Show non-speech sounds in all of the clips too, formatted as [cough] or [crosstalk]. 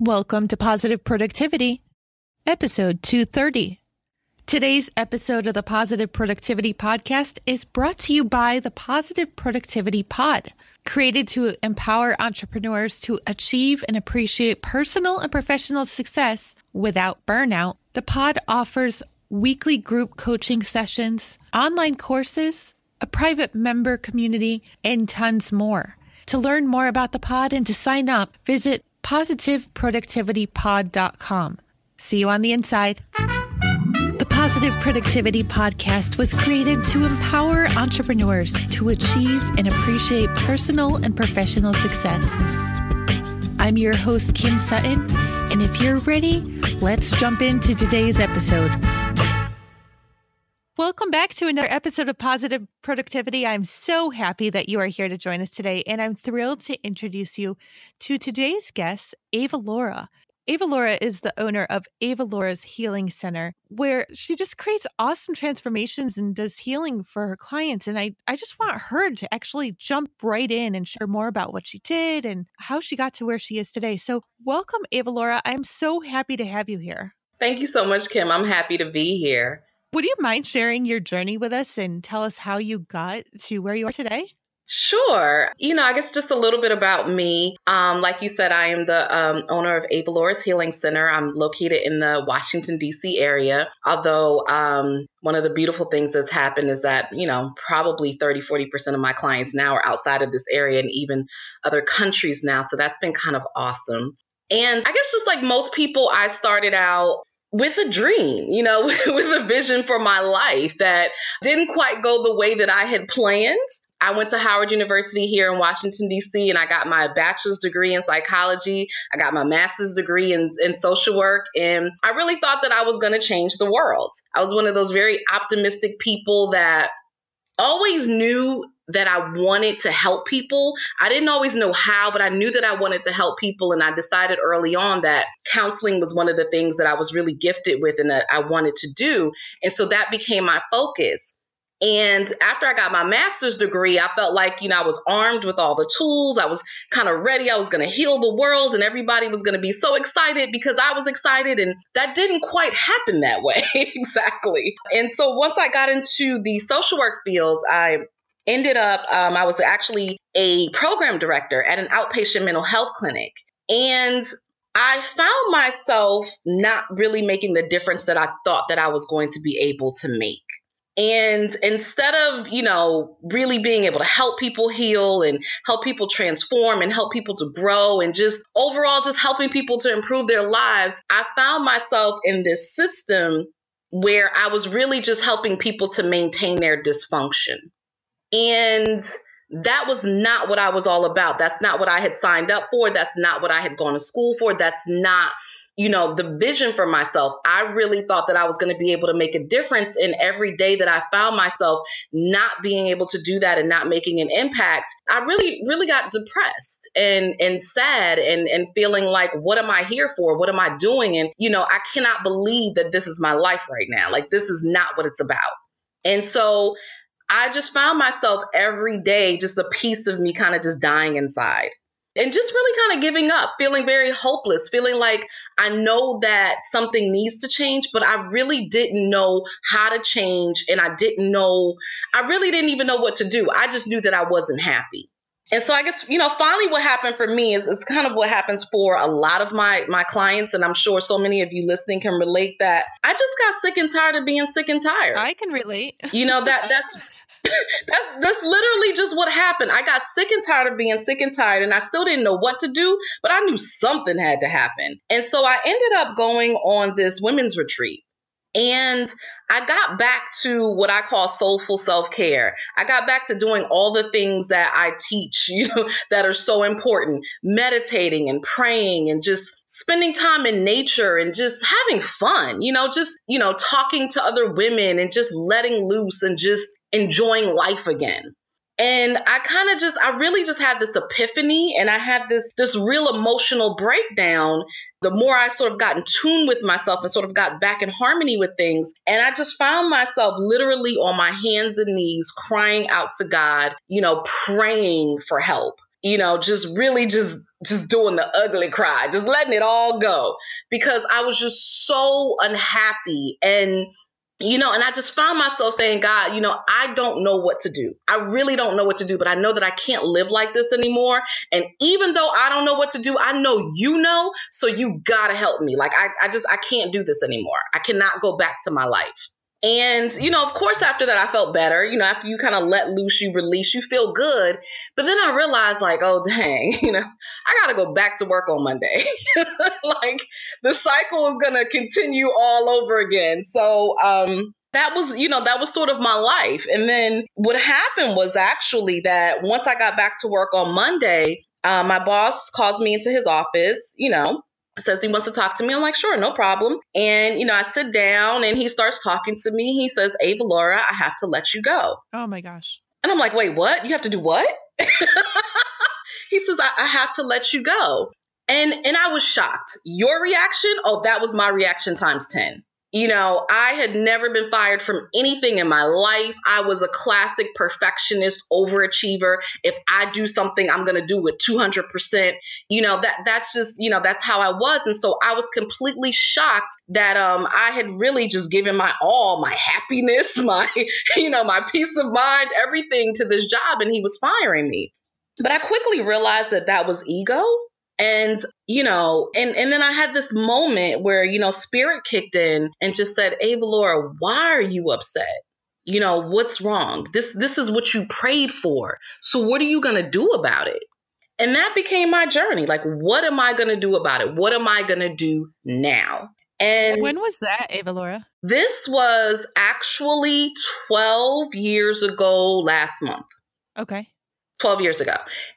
Welcome to Positive Productivity, episode 230. Today's episode of the Positive Productivity Podcast is brought to you by the Positive Productivity Pod, created to empower entrepreneurs to achieve and appreciate personal and professional success without burnout. The pod offers weekly group coaching sessions, online courses, a private member community, and tons more. To learn more about the pod and to sign up, visit positiveproductivitypod.com. See you on the inside. The Positive Productivity Podcast was created to empower entrepreneurs to achieve and appreciate personal and professional success. I'm your host, Kim Sutton, and if you're ready, let's jump into today's episode. Welcome back to another episode of Positive Productivity. I'm so happy that you are here to join us today, and I'm thrilled to introduce you to today's guest, Ava Laura. Ava Laura is the owner of Ava Laura's Healing Center, where she just creates awesome transformations and does healing for her clients. And I, I just want her to actually jump right in and share more about what she did and how she got to where she is today. So, welcome, Ava Laura. I'm so happy to have you here. Thank you so much, Kim. I'm happy to be here. Would you mind sharing your journey with us and tell us how you got to where you are today? Sure. You know, I guess just a little bit about me. Um, like you said, I am the um, owner of Ava Laura's Healing Center. I'm located in the Washington, D.C. area. Although, um, one of the beautiful things that's happened is that, you know, probably 30, 40% of my clients now are outside of this area and even other countries now. So that's been kind of awesome. And I guess just like most people, I started out with a dream, you know, [laughs] with a vision for my life that didn't quite go the way that I had planned. I went to Howard University here in Washington, D.C., and I got my bachelor's degree in psychology. I got my master's degree in, in social work. And I really thought that I was going to change the world. I was one of those very optimistic people that always knew that I wanted to help people. I didn't always know how, but I knew that I wanted to help people. And I decided early on that counseling was one of the things that I was really gifted with and that I wanted to do. And so that became my focus. And after I got my master's degree, I felt like, you know, I was armed with all the tools. I was kind of ready. I was going to heal the world and everybody was going to be so excited because I was excited. And that didn't quite happen that way. [laughs] exactly. And so once I got into the social work field, I ended up, um, I was actually a program director at an outpatient mental health clinic. And I found myself not really making the difference that I thought that I was going to be able to make. And instead of, you know, really being able to help people heal and help people transform and help people to grow and just overall just helping people to improve their lives, I found myself in this system where I was really just helping people to maintain their dysfunction. And that was not what I was all about. That's not what I had signed up for. That's not what I had gone to school for. That's not you know, the vision for myself. I really thought that I was going to be able to make a difference in every day that I found myself not being able to do that and not making an impact. I really, really got depressed and and sad and and feeling like, what am I here for? What am I doing? And you know, I cannot believe that this is my life right now. Like this is not what it's about. And so I just found myself every day, just a piece of me kind of just dying inside and just really kind of giving up, feeling very hopeless, feeling like I know that something needs to change, but I really didn't know how to change. And I didn't know, I really didn't even know what to do. I just knew that I wasn't happy. And so I guess, you know, finally what happened for me is, is kind of what happens for a lot of my my clients. And I'm sure so many of you listening can relate that I just got sick and tired of being sick and tired. I can relate. You know, that that's [laughs] [coughs] that's that's literally just what happened. I got sick and tired of being sick and tired, and I still didn't know what to do, but I knew something had to happen. And so I ended up going on this women's retreat. And I got back to what I call soulful self care. I got back to doing all the things that I teach, [laughs] you know, that are so important meditating and praying and just spending time in nature and just having fun, you know, just, you know, talking to other women and just letting loose and just enjoying life again and i kind of just i really just had this epiphany and i had this this real emotional breakdown the more i sort of got in tune with myself and sort of got back in harmony with things. And i just found myself literally on my hands and knees crying out to god you know praying for help you know, just really just just doing the ugly cry, just letting it all go. Because I was just so unhappy and you know, and I just found myself saying, God, you know, I don't know what to do. I really don't know what to do, but I know that I can't live like this anymore. And even though I don't know what to do, I know you know. So you got to help me. Like, I, I just, I can't do this anymore. I cannot go back to my life. And, you know, of course, after that, I felt better. You know, after you kind of let loose, you release, you feel good. But then I realized, like, oh, dang, [laughs] you know, I got to go back to work on Monday. [laughs] like, the cycle is going to continue all over again. So, um, that was, you know, that was sort of my life. And then what happened was actually that once I got back to work on Monday, uh, my boss calls me into his office, you know, says he wants to talk to me. I'm like, sure, no problem. And, you know, I sit down and he starts talking to me. He says, Ava Laura, I have to let you go. Oh my gosh. And I'm like, wait, what? You have to do what? [laughs] he says, I-, I have to let you go. And and I was shocked. Your reaction? Oh, that was my reaction times 10 you know, I had never been fired from anything in my life. I was a classic perfectionist, overachiever. If I do something, I'm going to do it 200%. You know, that that's just, you know, that's how I was. And so I was completely shocked that um I had really just given my all, my happiness, [laughs] my, you know, my peace of mind, everything to this job and he was firing me. But I quickly realized that that was ego and, you know, and, and then I had this moment where, you know, spirit kicked in and just said, Ava Laura, why are you upset? You know, what's wrong? This this is what you prayed for. So what are you gonna do about it? And that became my journey. Like, what am I gonna do about it? What am I gonna do now? And when was that, Ava Laura? This was actually 12 years ago last month. Okay. 12 years ago.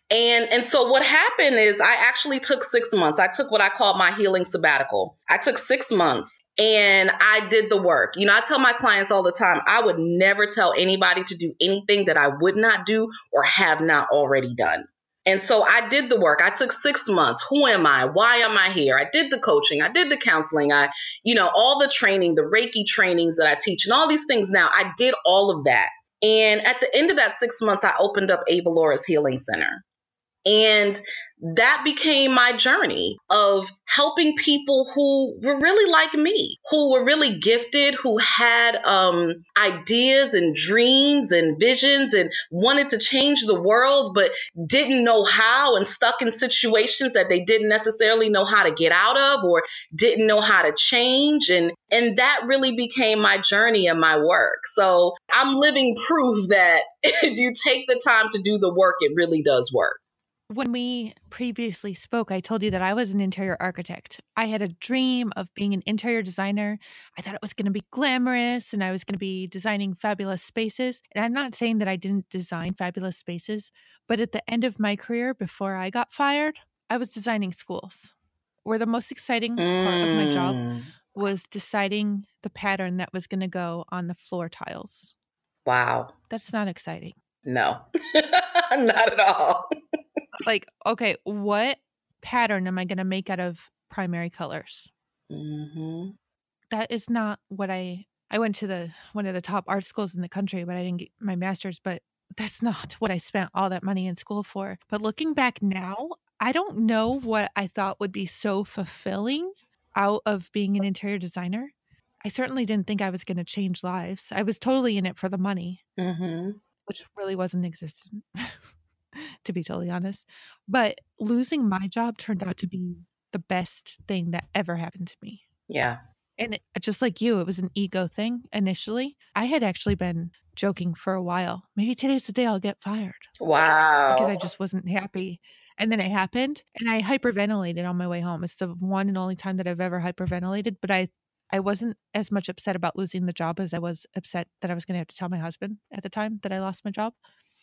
And and so what happened is I actually took 6 months. I took what I call my healing sabbatical. I took 6 months and I did the work. You know, I tell my clients all the time, I would never tell anybody to do anything that I would not do or have not already done. And so I did the work. I took 6 months. Who am I? Why am I here? I did the coaching. I did the counseling. I, you know, all the training, the Reiki trainings that I teach and all these things now. I did all of that. And at the end of that six months, I opened up Ava Laura's Healing Center. And that became my journey of helping people who were really like me, who were really gifted, who had um, ideas and dreams and visions and wanted to change the world, but didn't know how and stuck in situations that they didn't necessarily know how to get out of or didn't know how to change. And, and that really became my journey and my work. So I'm living proof that [laughs] if you take the time to do the work, it really does work. When we previously spoke, I told you that I was an interior architect. I had a dream of being an interior designer. I thought it was going to be glamorous and I was going to be designing fabulous spaces. And I'm not saying that I didn't design fabulous spaces, but at the end of my career, before I got fired, I was designing schools. Where the most exciting part of my job mm. was deciding the pattern that was going to go on the floor tiles. Wow. That's not exciting. No, [laughs] not at all like, okay, what pattern am I going to make out of primary colors? Mm-hmm. That is not what I. I went to the one of the top art schools in the country, but I didn't get my master's. But that's not [laughs] what I spent all that money in school for. But looking back now, I don't know what I thought would be so fulfilling out of being an interior designer. I certainly didn't think I was going to change lives. I was totally in it for the money, mm-hmm. which really wasn't existent. [laughs] to be totally honest. But losing my job turned out to be the best thing that ever happened to me. Yeah. And it, just like you, it was an ego thing initially. I had actually been joking for a while. Maybe today's the day I'll get fired. Wow. Because I just wasn't happy. And then it happened and I hyperventilated on my way home. It's the one and only time that I've ever hyperventilated, but I I wasn't as much upset about losing the job as I was upset that I was going to have to tell my husband at the time that I lost my job.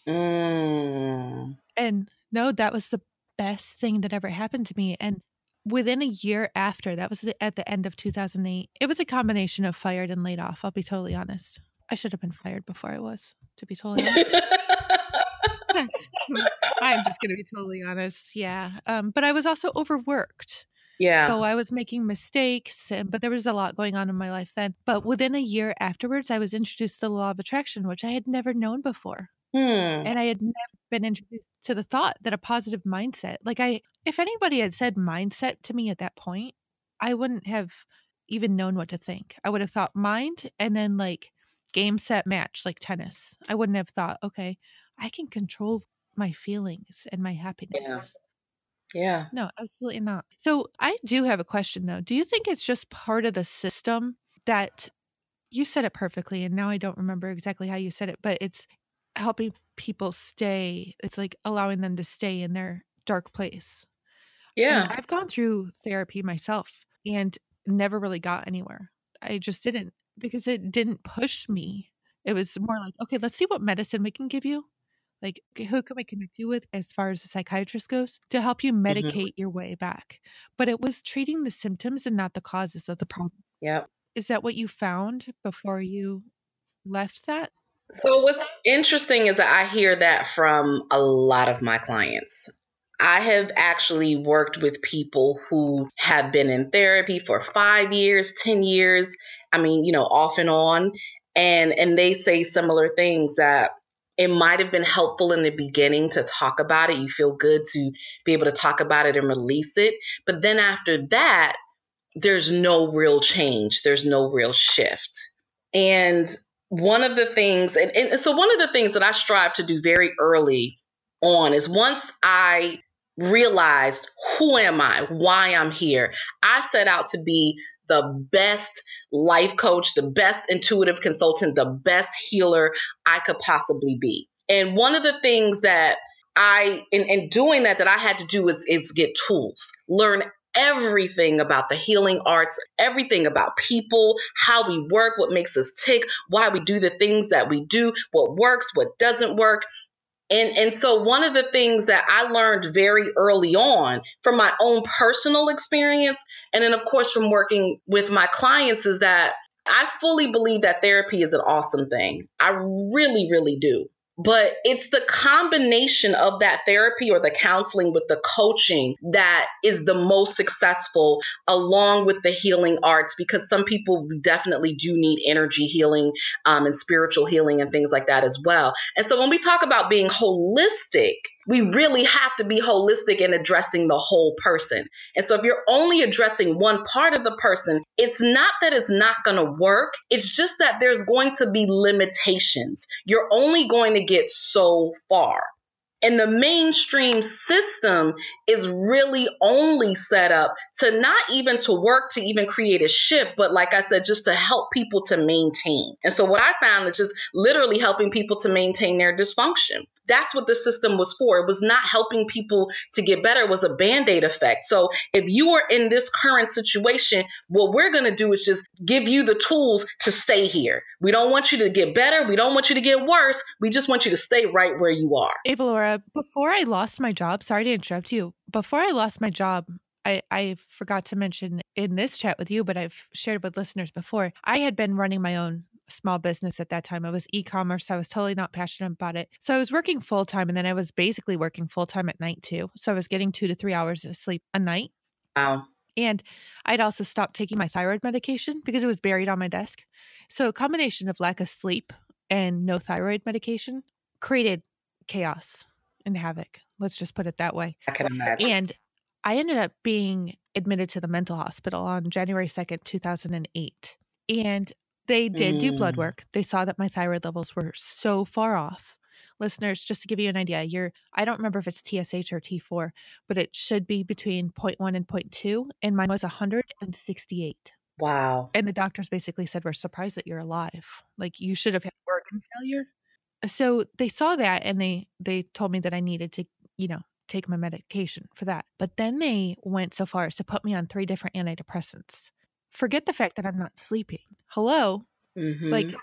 Mm. And no, that was the best thing that ever happened to me. And within a year after, that was at the end of 2008, it was a combination of fired and laid off. I'll be totally honest. I should have been fired before I was, to be totally honest. [laughs] [laughs] I'm just going to be totally honest. Yeah. Um, but I was also overworked. Yeah. So I was making mistakes, but there was a lot going on in my life then. But within a year afterwards, I was introduced to the law of attraction, which I had never known before. Hmm. And I had never been introduced to the thought that a positive mindset, like I, if anybody had said mindset to me at that point, I wouldn't have even known what to think. I would have thought mind and then like game set match, like tennis. I wouldn't have thought, okay, I can control my feelings and my happiness. Yeah. Yeah. No, absolutely not. So I do have a question though. Do you think it's just part of the system that you said it perfectly and now I don't remember exactly how you said it, but it's helping people stay. It's like allowing them to stay in their dark place. Yeah. And I've gone through therapy myself and never really got anywhere. I just didn't because it didn't push me. It was more like, okay, let's see what medicine we can give you. Like, who can we connect you with as far as the psychiatrist goes to help you mm-hmm. medicate mm-hmm. your way back? But it was treating the symptoms and not the causes of the problem. yeah Is that what you found before you left that? So, what's interesting is that I hear that from a lot of my clients. I have actually worked with people who have been in therapy for five years, 10 years. I mean, you know, off and on. And, and they say similar things that it might have been helpful in the beginning to talk about it. You feel good to be able to talk about it and release it. But then after that, there's no real change, there's no real shift. And one of the things, and, and so one of the things that I strive to do very early on is once I realized who am I, why I'm here, I set out to be the best life coach, the best intuitive consultant, the best healer I could possibly be. And one of the things that I, in, in doing that, that I had to do is, is get tools, learn everything about the healing arts, everything about people, how we work, what makes us tick, why we do the things that we do, what works, what doesn't work. And, and so one of the things that I learned very early on from my own personal experience, and then of course from working with my clients, is that I fully believe that therapy is an awesome thing. I really, really do but it's the combination of that therapy or the counseling with the coaching that is the most successful along with the healing arts because some people definitely do need energy healing um, and spiritual healing and things like that as well. And so when we talk about being holistic we really have to be holistic in addressing the whole person. And so if you're only addressing one part of the person, it's not that it's not going to work. It's just that there's going to be limitations. You're only going to get so far. And the mainstream system is really only set up to not even to work to even create a shift, but like I said, just to help people to maintain. And so what I found is just literally helping people to maintain their dysfunction. That's what the system was for. It was not helping people to get better, it was a band aid effect. So if you are in this current situation, what we're going to do is just give you the tools to stay here. We don't want you to get better. We don't want you to get worse. We just want you to stay right where you are. Ava Laura, before I lost my job, sorry to interrupt you. Before I lost my job, I, I forgot to mention in this chat with you, but I've shared with listeners before. I had been running my own small business at that time. It was e commerce. I was totally not passionate about it. So I was working full time and then I was basically working full time at night too. So I was getting two to three hours of sleep a night. Wow. And I'd also stopped taking my thyroid medication because it was buried on my desk. So a combination of lack of sleep and no thyroid medication created chaos and havoc. Let's just put it that way. I can imagine. And I ended up being admitted to the mental hospital on January 2nd, 2008. And they did mm. do blood mm. work. They saw that my thyroid levels were so far off. Listeners, just to give you an idea, you're I don't remember if it's TSH or T4, but it should be between 0.1 and 0.2 and mine was 168. Wow. And the doctors basically said we're surprised that you're alive. Like you should have had organ failure. So they saw that and they they told me that I needed to, you know, take my medication for that. But then they went so far as to put me on three different antidepressants forget the fact that I'm not sleeping. Hello? Mm-hmm. Like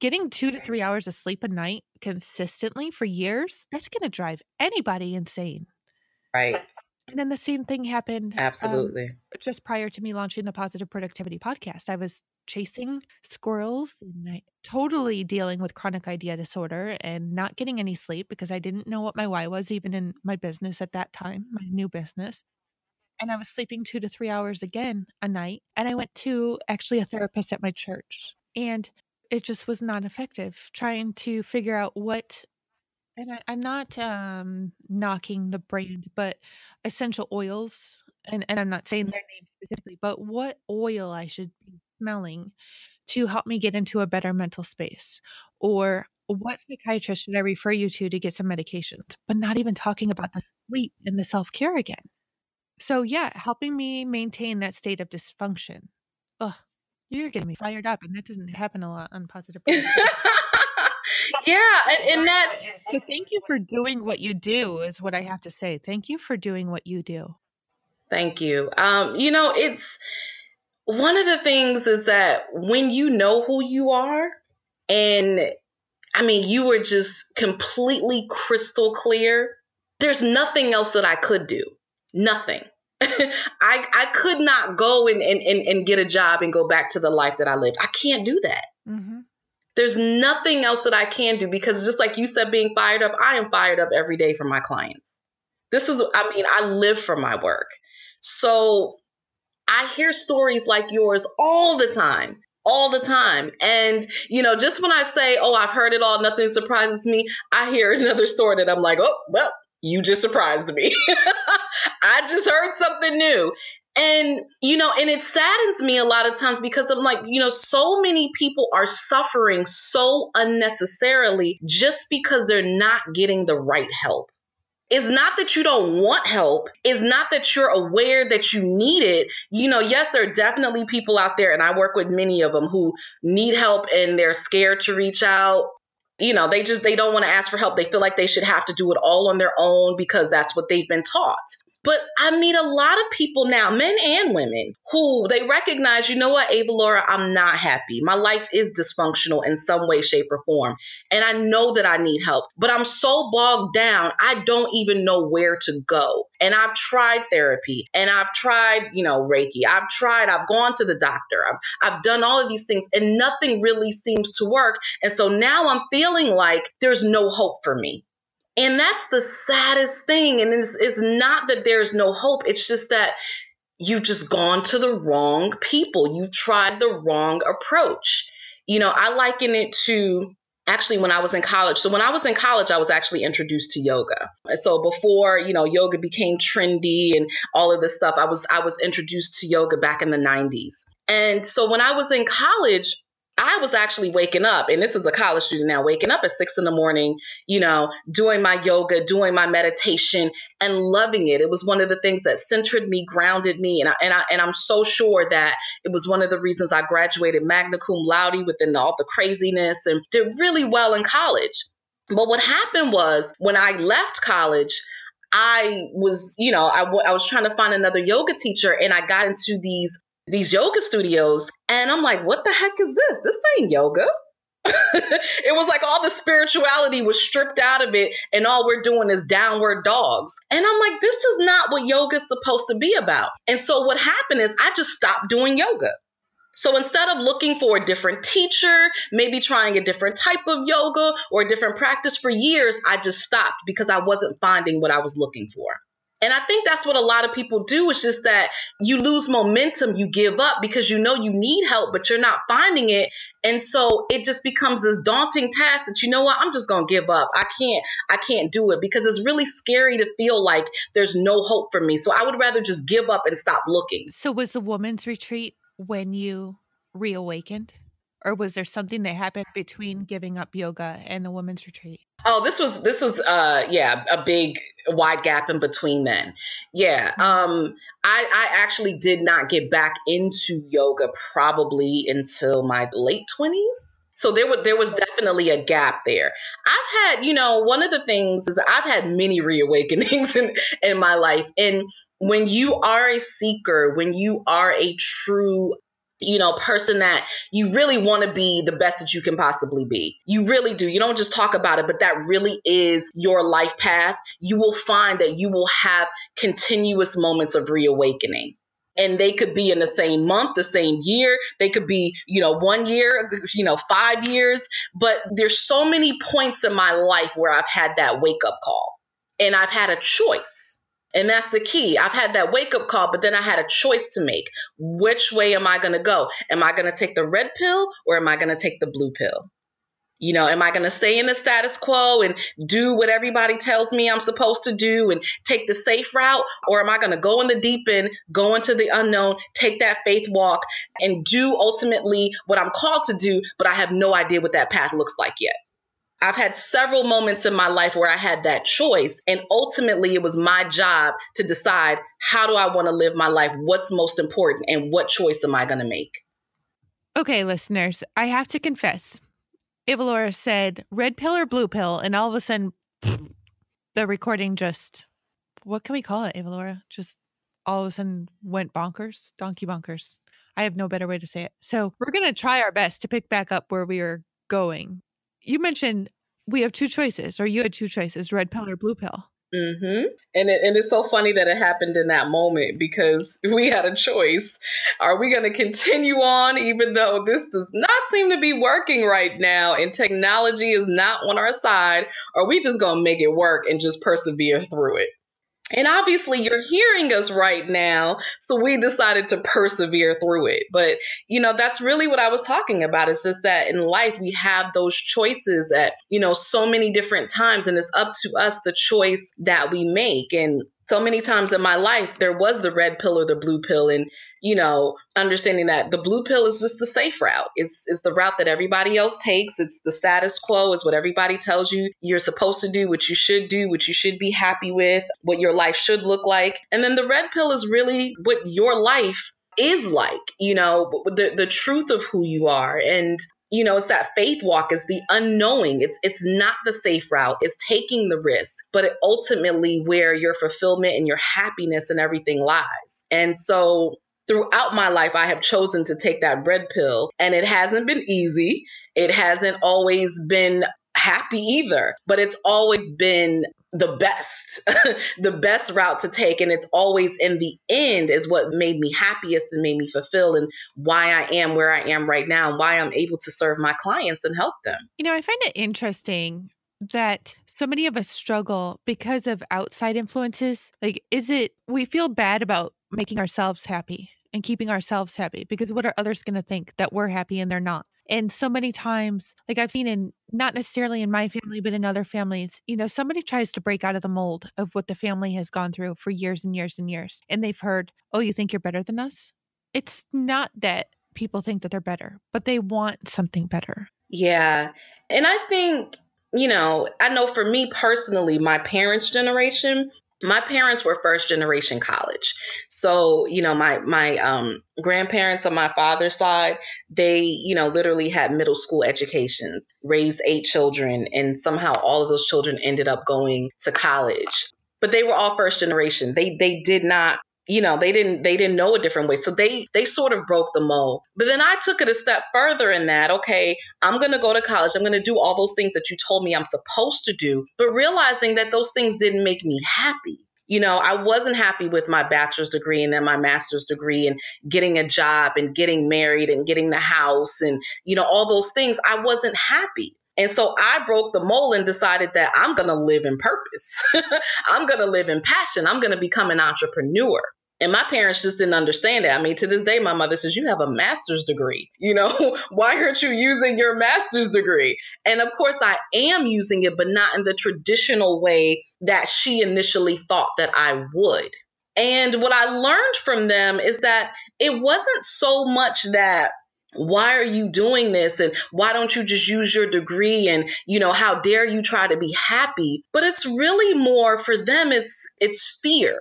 getting two to three hours of sleep a night consistently for years, that's going to drive anybody insane. Right. And then the same thing happened. Um, Absolutely. Um, just prior to me launching the Positive Productivity podcast, I was chasing squirrels and I, totally dealing with chronic idea disorder and not getting any sleep because I didn't know what my why was, even in my business at that time, my new business and I was sleeping two to three hours again a night. And I went to actually a therapist at my church, and it just was not effective trying to figure out what And I, I'm not um, knocking the brand, but essential oils, and, and I'm not saying their name specifically, but what oil I should be smelling to help me get into a better mental space, or what psychiatrist should I refer you to to get some medications, but not even talking about the sleep and the self care again. So, yeah, helping me maintain that state of dysfunction. Ugh, you're getting me fired up, and that doesn't happen a lot on positive. [laughs] yeah, and, and that's so. Thank you for doing what you do. Is what I have to say. Thank you for doing what you do. Thank you. Um, you know, it's one of the things is that when you know who you are, and I mean, you were just completely crystal clear. There's nothing else that I could do. Nothing. [laughs] I I could not go and, and, and, and, get a job and go back to the life that I lived. I can't do that. Mm-hmm. There's nothing else that I can do because just like you said, being fired up, I am fired up every day for my clients. This is, I mean, I live for my work. So I hear stories like yours all the time, all the time. And, you know, just when I say, oh, I've heard it all, nothing surprises me, I hear [laughs] another story that I'm like, oh, well, you just surprised me. [laughs] I just heard something new. And, you know, and it saddens me a lot of times because I'm like, you know, so many people are suffering so unnecessarily just because they're not getting the right help. It's not that you don't want help. It's not that you're aware that you need it. You know, yes, there are definitely people out there, and I work with many of them who need help and they're scared to reach out you know they just they don't want to ask for help. They feel like they should have to do it all on their own because that's what they've been taught but I meet a lot of people now, men and women, who they recognize, you know what, Ava Laura, I'm not happy. My life is dysfunctional in some way, shape, or form. And I know that I need help, but I'm so bogged down, I don't even know where to go. And I've tried therapy and I've tried, you know, Reiki. I've tried, I've gone to the doctor, I've, I've done all of these things, and nothing really seems to work. And so now I'm feeling like there's no hope for me. And that's the saddest thing. And it's, it's not that there's no hope, it's just that you've just gone to the wrong people. You've tried the wrong approach. You know, I liken it to actually when I was in college. So when I was in college, I was actually introduced to yoga. So before, you know, yoga became trendy and all of this stuff, I was I was introduced to yoga back in the 90s. And so when I was in college, I was actually waking up, and this is a college student now, waking up at six in the morning, you know, doing my yoga, doing my meditation, and loving it. It was one of the things that centered me, grounded me, and I, and I and I'm so sure that it was one of the reasons I graduated magna cum laude within all the craziness and did really well in college. But what happened was when I left college, I was, you know, I, w- I was trying to find another yoga teacher, and I got into these these yoga studios. And I'm like, what the heck is this? This ain't yoga. [laughs] it was like all the spirituality was stripped out of it, and all we're doing is downward dogs. And I'm like, this is not what yoga is supposed to be about. And so what happened is I just stopped doing yoga. So instead of looking for a different teacher, maybe trying a different type of yoga or a different practice for years, I just stopped because I wasn't finding what I was looking for. And I think that's what a lot of people do. It's just that you lose momentum, you give up because you know you need help, but you're not finding it. And so it just becomes this daunting task that you know what, I'm just gonna give up. I can't, I can't do it because it's really scary to feel like there's no hope for me. So I would rather just give up and stop looking. So was the woman's retreat when you reawakened? Or was there something that happened between giving up yoga and the women's retreat? Oh, this was this was uh yeah, a big wide gap in between then. Yeah. Mm-hmm. Um I I actually did not get back into yoga probably until my late 20s. So there was there was definitely a gap there. I've had, you know, one of the things is I've had many reawakenings [laughs] in in my life and when you are a seeker, when you are a true you know, person that you really want to be the best that you can possibly be. You really do. You don't just talk about it, but that really is your life path. You will find that you will have continuous moments of reawakening. And they could be in the same month, the same year. They could be, you know, one year, you know, five years. But there's so many points in my life where I've had that wake up call and I've had a choice and that's the key. I've had that wake up call, but then I had a choice to make. Which way am I going to go? Am I going to take the red pill or am I going to take the blue pill? You know, am I going to stay in the status quo and do what everybody tells me I'm supposed to do and take the safe route? Or am I going to go in the deep end, go into the unknown, take that faith walk, and do ultimately what I'm called to do, but I have no idea what that path looks like yet? I've had several moments in my life where I had that choice. And ultimately, it was my job to decide how do I want to live my life? What's most important? And what choice am I going to make? Okay, listeners, I have to confess Ava Laura said red pill or blue pill, and all of a sudden [sniffs] the recording just what can we call it, Ava Laura? Just all of a sudden went bonkers, donkey bonkers. I have no better way to say it. So we're gonna try our best to pick back up where we were going. You mentioned we have two choices, or you had two choices, red pill or blue pill. Mm-hmm. And it, and it's so funny that it happened in that moment because [laughs] we had a choice. Are we going to continue on even though this does not seem to be working right now and technology is not on our side? Or are we just going to make it work and just persevere through it? And obviously, you're hearing us right now. So we decided to persevere through it. But, you know, that's really what I was talking about. It's just that in life, we have those choices at, you know, so many different times. And it's up to us the choice that we make. And so many times in my life, there was the red pill or the blue pill. And, you know, understanding that the blue pill is just the safe route. It's, it's the route that everybody else takes. It's the status quo. It's what everybody tells you you're supposed to do, what you should do, what you should be happy with, what your life should look like. And then the red pill is really what your life is like, you know, the, the truth of who you are. And you know it's that faith walk is the unknowing it's it's not the safe route it's taking the risk but it ultimately where your fulfillment and your happiness and everything lies. And so throughout my life i have chosen to take that red pill and it hasn't been easy. It hasn't always been happy either but it's always been the best, [laughs] the best route to take. And it's always in the end is what made me happiest and made me fulfilled and why I am where I am right now and why I'm able to serve my clients and help them. You know, I find it interesting that so many of us struggle because of outside influences. Like, is it we feel bad about making ourselves happy and keeping ourselves happy because what are others going to think that we're happy and they're not? And so many times, like I've seen in not necessarily in my family, but in other families, you know, somebody tries to break out of the mold of what the family has gone through for years and years and years. And they've heard, oh, you think you're better than us? It's not that people think that they're better, but they want something better. Yeah. And I think, you know, I know for me personally, my parents' generation, my parents were first generation college. So you know my my um, grandparents on my father's side they you know literally had middle school educations raised eight children and somehow all of those children ended up going to college. But they were all first generation. They they did not you know they didn't they didn't know a different way. So they they sort of broke the mold. But then i took it a step further in that okay i'm going to go to college i'm going to do all those things that you told me i'm supposed to do but realizing that those things didn't make me happy. You know i wasn't happy with my bachelor's degree and then my master's degree and getting a job and getting married and getting the house and you know all those things. I wasn't happy and so I broke the mold and decided that I'm going to live in purpose. [laughs] I'm going to live in passion. I'm going to become an entrepreneur. And my parents just didn't understand it. I mean, to this day, my mother says, You have a master's degree. [laughs] You know, why aren't you using your master's degree? And of course, I am using it, but not in the traditional way that she initially thought that I would. And what I learned from them is that it wasn't so much that why are you doing this and why don't you just use your degree and you know how dare you try to be happy but it's really more for them it's it's fear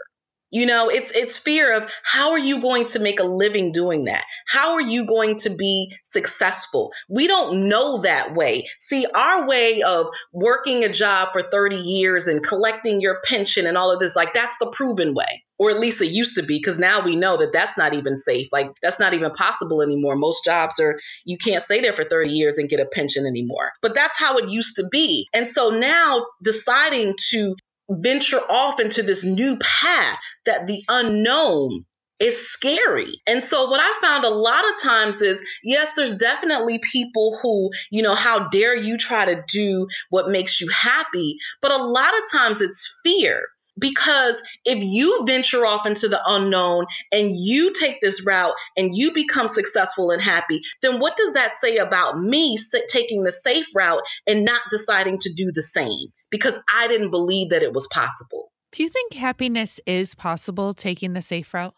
you know, it's it's fear of how are you going to make a living doing that? How are you going to be successful? We don't know that way. See, our way of working a job for 30 years and collecting your pension and all of this like that's the proven way. Or at least it used to be because now we know that that's not even safe. Like that's not even possible anymore. Most jobs are you can't stay there for 30 years and get a pension anymore. But that's how it used to be. And so now deciding to venture off into this new path that the unknown is scary. And so what I found a lot of times is yes, there's definitely people who, you know, how dare you try to do what makes you happy, but a lot of times it's fear. Because if you venture off into the unknown and you take this route and you become successful and happy, then what does that say about me taking the safe route and not deciding to do the same? Because I didn't believe that it was possible. Do you think happiness is possible taking the safe route?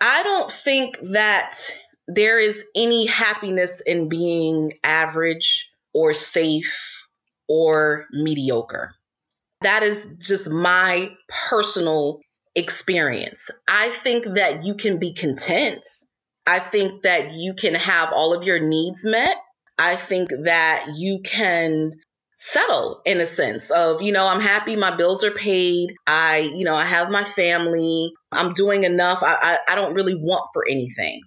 I don't think that there is any happiness in being average or safe or mediocre. That is just my personal experience. I think that you can be content. I think that you can have all of your needs met. I think that you can settle in a sense of, you know, I'm happy my bills are paid. I, you know, I have my family. I'm doing enough. I, I, I don't really want for anything.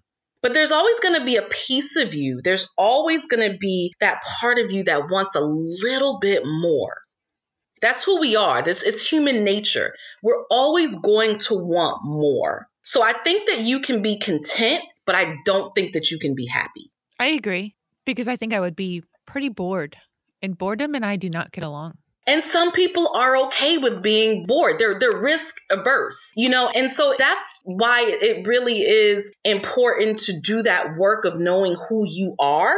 But there's always going to be a piece of you. There's always going to be that part of you that wants a little bit more. That's who we are. It's, it's human nature. We're always going to want more. So I think that you can be content, but I don't think that you can be happy. I agree because I think I would be pretty bored, and boredom and I do not get along. And some people are okay with being bored. They're they're risk averse, you know. And so that's why it really is important to do that work of knowing who you are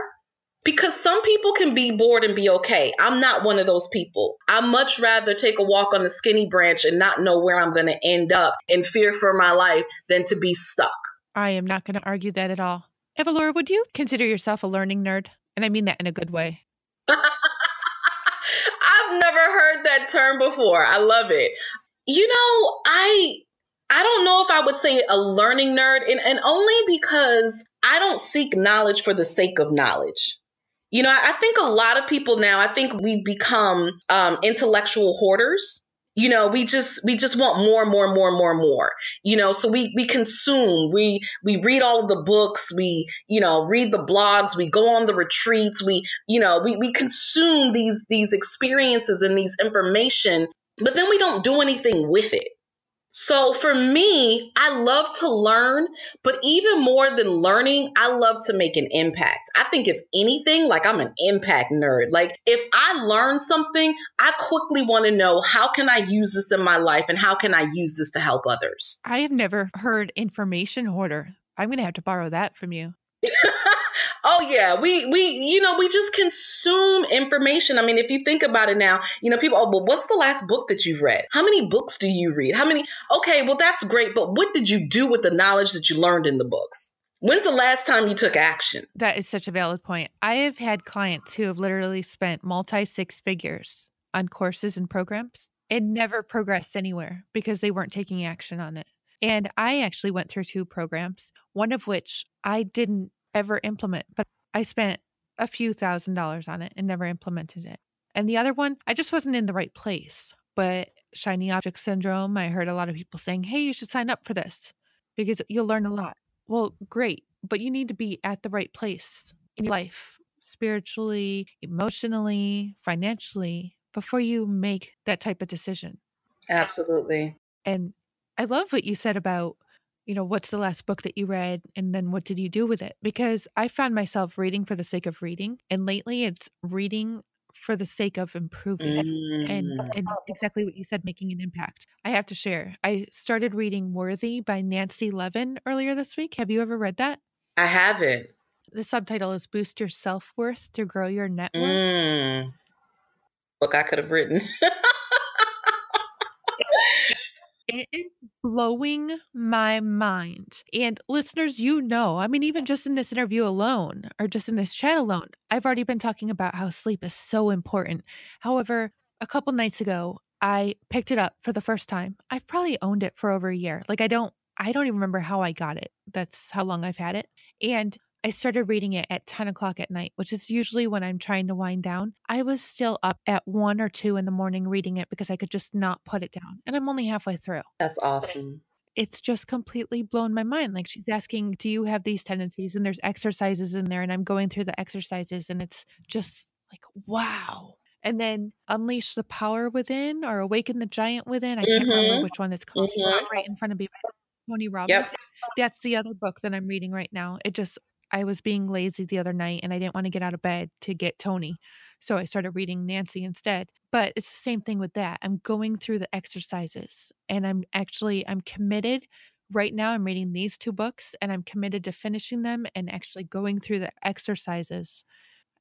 because some people can be bored and be okay. I'm not one of those people. I much rather take a walk on the skinny branch and not know where I'm going to end up and fear for my life than to be stuck. I am not going to argue that at all. Ava Laura, would you consider yourself a learning nerd? And I mean that in a good way. [laughs] I've never heard that term before. I love it. You know, I I don't know if I would say a learning nerd, and, and only because I don't seek knowledge for the sake of knowledge. You know, I think a lot of people now, I think we become um, intellectual hoarders. You know we just we just want more and more and more and more and more. You know so we we consume. We we read all of the books. We you know read the blogs. We go on the retreats. We you know we we consume these these experiences and these information but then we don't do anything with it so for me, I love to learn, but even more than learning, I love to make an impact. I think if anything, like I'm an impact nerd. Like if I learn something, I quickly want to know how can I use this in my life and how can I use this to help others? I have never heard information hoarder. I'm going to have to borrow that from you. [laughs] oh yeah, we we you know we just consume information. I mean, if you think about it now, you know people. Oh, well, what's the last book that you've read? How many books do you read? How many? Okay, well that's great, but what did you do with the knowledge that you learned in the books? When's the last time you took action? That is such a valid point. I have had clients who have literally spent multi six figures on courses and programs and never progressed anywhere because they weren't taking action on it. And I actually went through two programs, one of which I didn't ever implement, but I spent a few thousand dollars on it and never implemented it. And the other one, I just wasn't in the right place. But shiny object syndrome, I heard a lot of people saying, hey, you should sign up for this because you'll learn a lot. Well, great, but you need to be at the right place in your life, spiritually, emotionally, financially, before you make that type of decision. Absolutely. And I love what you said about you know, what's the last book that you read and then what did you do with it? Because I found myself reading for the sake of reading. And lately it's reading for the sake of improving mm. and, and exactly what you said, making an impact. I have to share. I started reading Worthy by Nancy Levin earlier this week. Have you ever read that? I haven't. The subtitle is Boost Your Self Worth to Grow Your Net Worth. Mm. Book I could have written. [laughs] It is blowing my mind. And listeners, you know, I mean, even just in this interview alone, or just in this chat alone, I've already been talking about how sleep is so important. However, a couple nights ago, I picked it up for the first time. I've probably owned it for over a year. Like I don't I don't even remember how I got it. That's how long I've had it. And I started reading it at 10 o'clock at night, which is usually when I'm trying to wind down. I was still up at one or two in the morning reading it because I could just not put it down. And I'm only halfway through. That's awesome. It's just completely blown my mind. Like she's asking, Do you have these tendencies? And there's exercises in there. And I'm going through the exercises, and it's just like, wow. And then Unleash the Power Within or Awaken the Giant Within. I can't mm-hmm. remember which one it's called. Mm-hmm. Right in front of me. Tony Robbins. Yep. That's the other book that I'm reading right now. It just I was being lazy the other night and I didn't want to get out of bed to get Tony. So I started reading Nancy instead. But it's the same thing with that. I'm going through the exercises and I'm actually I'm committed right now I'm reading these two books and I'm committed to finishing them and actually going through the exercises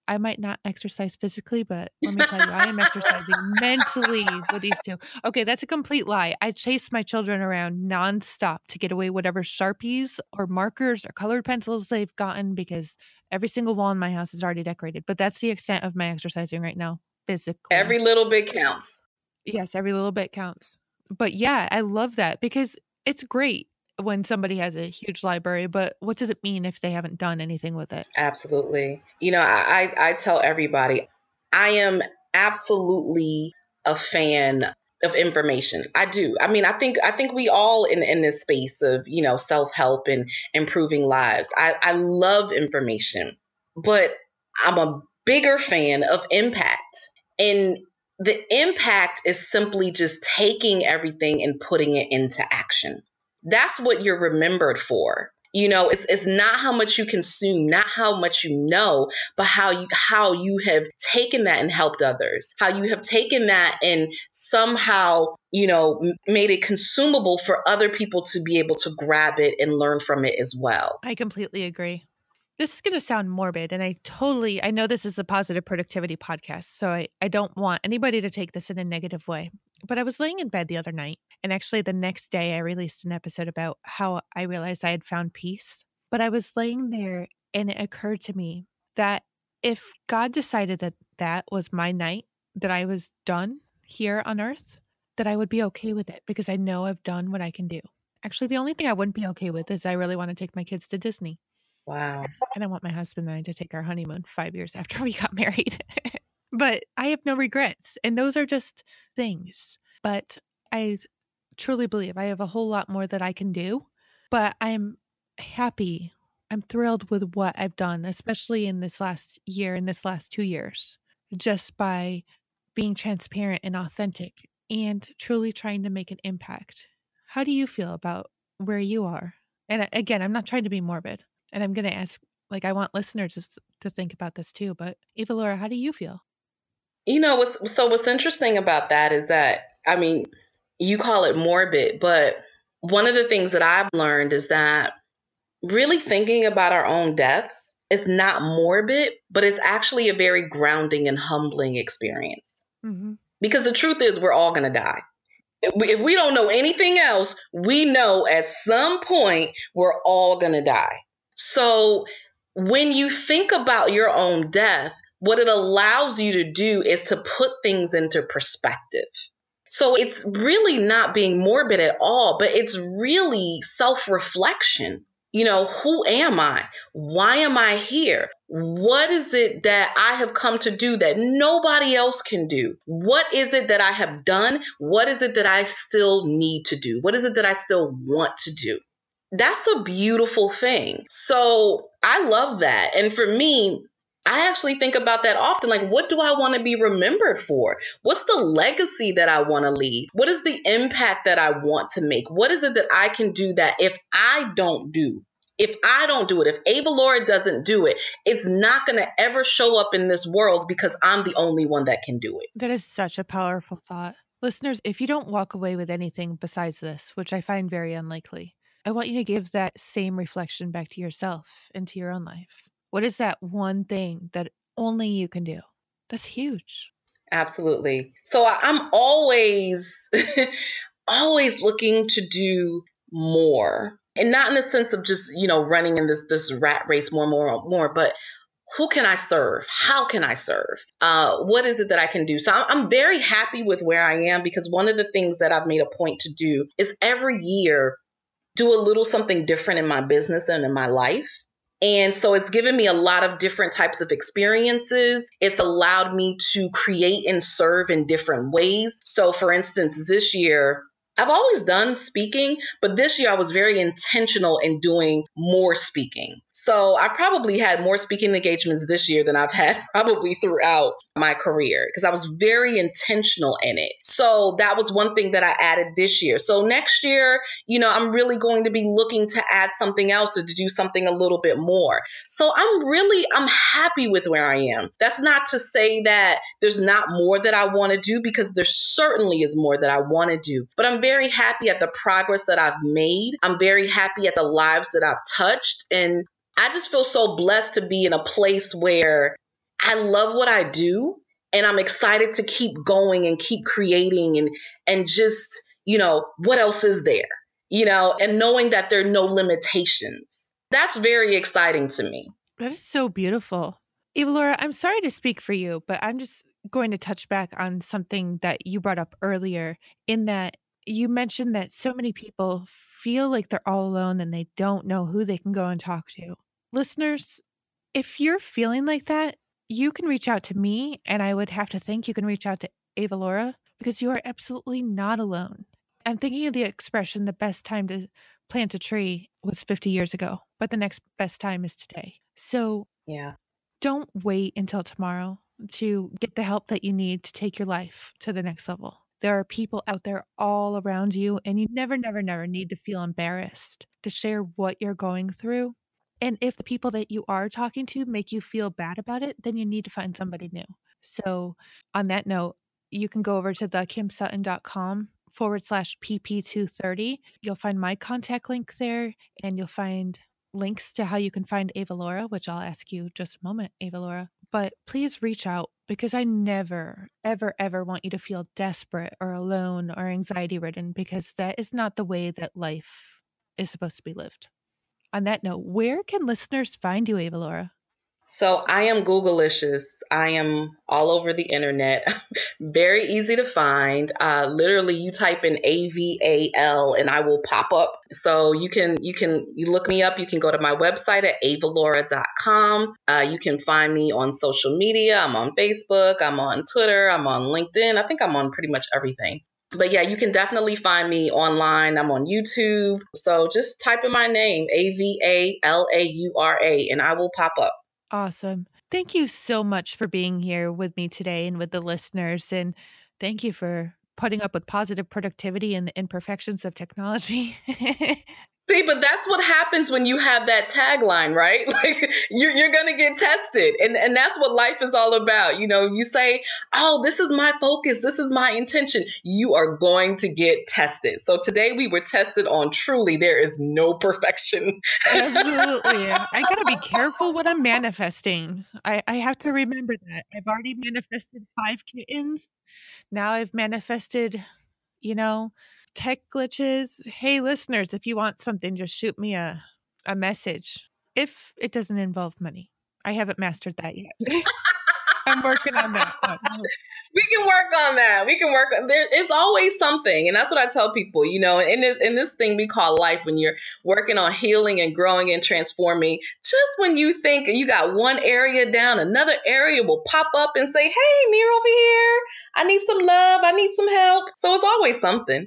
I might not exercise physically, but let me tell you, I am [laughs] exercising mentally with these two. Okay, that's a complete lie. I chase my children around nonstop to get away whatever Sharpies or markers or colored pencils they've gotten because every single wall in my house is already decorated. But that's the extent of my exercising right now, physically. Every little bit counts. Yes, every little bit counts. But yeah, I love that because it's great when somebody has a huge library, but what does it mean if they haven't done anything with it? Absolutely. You know, I, I tell everybody, I am absolutely a fan of information. I do. I mean, I think I think we all in in this space of you know self help and improving lives. I I love information, but I'm a bigger fan of impact. And the impact is simply just taking everything and putting it into action. That's what you're remembered for. You know, it's it's not how much you consume, not how much you know, but how you how you have taken that and helped others. How you have taken that and somehow, you know, made it consumable for other people to be able to grab it and learn from it as well. I completely agree this is going to sound morbid and i totally i know this is a positive productivity podcast so I, I don't want anybody to take this in a negative way but i was laying in bed the other night and actually the next day i released an episode about how i realized i had found peace but i was laying there and it occurred to me that if god decided that that was my night that i was done here on earth that i would be okay with it because i know i've done what i can do actually the only thing i wouldn't be okay with is i really want to take my kids to disney Wow. And I want my husband and I to take our honeymoon five years after [laughs] we got married. [laughs] but I have no regrets. And those are just things. But I truly believe I have a whole lot more that I can do. But I'm happy. I'm thrilled with what I've done, especially in this last year, in this last two years, just by being transparent and authentic and truly trying to make an impact. How do you feel about where you are? And uh, again, I'm not trying to be morbid. And I'm going to ask, like, I want listeners to think about this too. But Ava Laura, how do you feel? You know, what's, so what's interesting about that is that, I mean, you call it morbid, but one of the things that I've learned is that really thinking about our own deaths is not morbid, but it's actually a very grounding and humbling experience. Mm-hmm. Because the truth is, we're all going to die. If we don't know anything else, we know at some point we're all going to die. So when you think about your own death, what it allows you to do is to put things into perspective. So it's really not being morbid at all, but it's really self reflection. You know, who am I? Why am I here? What is it that I have come to do that nobody else can do? What is it that I have done? What is it that I still need to do? What is it that I still want to do? that's a beautiful thing. So I love that. And for me, I actually think about that often. Like, what do I want to be remembered for? What's the legacy that I want to leave? What is the impact that I want to make? What is it that I can do that if I don't do? If I don't do it, if Ava Laura doesn't do it, it's not going to ever show up in this world because I'm the only one that can do it. That is such a powerful thought. Listeners, if you don't walk away with anything besides this, which I find very unlikely, I want you to give that same reflection back to yourself and to your own life. What is that one thing that only you can do? That's huge. Absolutely. So I'm always, [laughs] always looking to do more. And not in the sense of just, you know, running in this this rat race more, more, more, but who can I serve? How can I serve? Uh, what is it that I can do? So I'm, I'm very happy with where I am because one of the things that I've made a point to do is every year do a little something different in my business and in my life. And so it's given me a lot of different types of experiences. It's allowed me to create and serve in different ways. So, for instance, this year, I've always done speaking, but this year I was very intentional in doing more speaking. So I probably had more speaking engagements this year than I've had [laughs] probably throughout my career because I was very intentional in it. So that was one thing that I added this year. So next year, you know, I'm really going to be looking to add something else or to do something a little bit more. So I'm really I'm happy with where I am. That's not to say that there's not more that I want to do because there certainly is more that I want to do. But I'm very happy at the progress that I've made. I'm very happy at the lives that I've touched and I just feel so blessed to be in a place where I love what I do and I'm excited to keep going and keep creating and and just, you know, what else is there? You know, and knowing that there are no limitations. That's very exciting to me. That is so beautiful. Ava Laura, I'm sorry to speak for you, but I'm just going to touch back on something that you brought up earlier in that you mentioned that so many people feel like they're all alone and they don't know who they can go and talk to. Listeners, if you're feeling like that, you can reach out to me, and I would have to think you can reach out to Ava Laura because you are absolutely not alone. I'm thinking of the expression the best time to plant a tree was 50 years ago, but the next best time is today. So, yeah. Don't wait until tomorrow to get the help that you need to take your life to the next level. There are people out there all around you, and you never, never, never need to feel embarrassed to share what you're going through and if the people that you are talking to make you feel bad about it, then you need to find somebody new. So, on that note, you can go over to thekimsutton.com forward slash PP230. You'll find my contact link there and you'll find links to how you can find Ava Laura, which I'll ask you just a moment, Ava Laura. But please reach out because I never, ever, ever want you to feel desperate or alone or anxiety ridden because that is not the way that life is supposed to be lived on that note, where can listeners find you, Ava Laura? So I am Googleicious. I am all over the internet. [laughs] Very easy to find. Uh, literally, you type in A V A L and I will pop up. So you can you can you look me up. You can go to my website at avalaura.com. Uh, you can find me on social media. I'm on Facebook. I'm on Twitter. I'm on LinkedIn. I think I'm on pretty much everything but yeah, you can definitely find me online. I'm on YouTube. So just type in my name, A V A L A U R A, and I will pop up. Awesome. Thank you so much for being here with me today and with the listeners. And thank you for putting up with positive productivity and the imperfections of technology. [laughs] See, but that's what happens when you have that tagline, right? [laughs] Like you're, you're going to get tested. And, and that's what life is all about. You know, you say, oh, this is my focus. This is my intention. You are going to get tested. So today we were tested on truly there is no perfection. Absolutely. [laughs] I got to be careful what I'm manifesting. I, I have to remember that. I've already manifested five kittens. Now I've manifested, you know, tech glitches. Hey, listeners, if you want something, just shoot me a, a message if it doesn't involve money. I haven't mastered that yet. [laughs] I'm working on that. One. [laughs] we can work on that. We can work. There is always something, and that's what I tell people. You know, in this in this thing we call life, when you're working on healing and growing and transforming, just when you think you got one area down, another area will pop up and say, "Hey, Mir over here. I need some love. I need some help." So it's always something.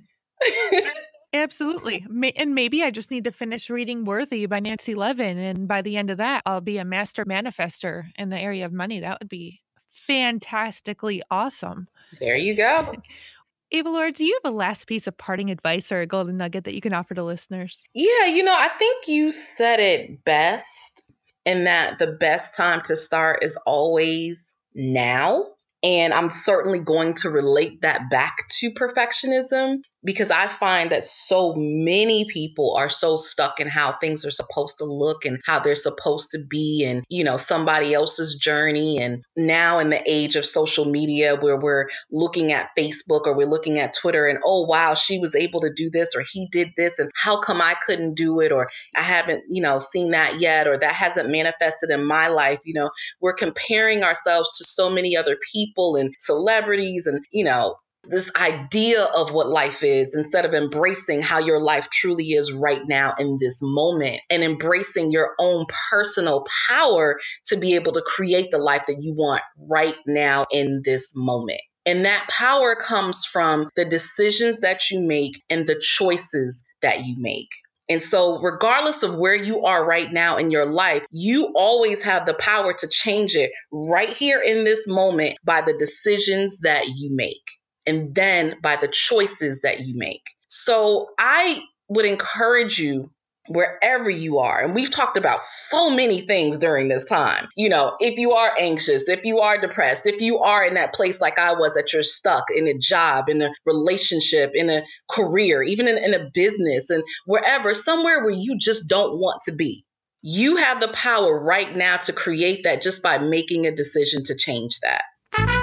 Absolutely. And maybe I just need to finish reading Worthy by Nancy Levin. And by the end of that, I'll be a master manifester in the area of money. That would be fantastically awesome. There you go. [laughs] Ava Laura, do you have a last piece of parting advice or a golden nugget that you can offer to listeners? Yeah, you know, I think you said it best in that the best time to start is always now. And I'm certainly going to relate that back to perfectionism because I find that so many people are so stuck in how things are supposed to look and how they're supposed to be and, you know, somebody else's journey. And now in the age of social media where we're looking at Facebook or we're looking at Twitter and, oh, wow, she was able to do this or he did this and how come I couldn't do it or I haven't, you know, seen that yet or that hasn't manifested in my life. You know, we're comparing ourselves to so many other people and celebrities and, you know, this idea of what life is instead of embracing how your life truly is right now in this moment and embracing your own personal power to be able to create the life that you want right now in this moment. And that power comes from the decisions that you make and the choices that you make. And so, regardless of where you are right now in your life, you always have the power to change it right here in this moment by the decisions that you make and then by the choices that you make. So, I would encourage you wherever you are. And we've talked about so many things during this time. You know, if you are anxious, if you are depressed, if you are in that place like I was that you're stuck in a job, in a relationship, in a career, even in, in a business, and wherever, somewhere where you just don't want to be. You have the power right now to create that just by making a decision to change that.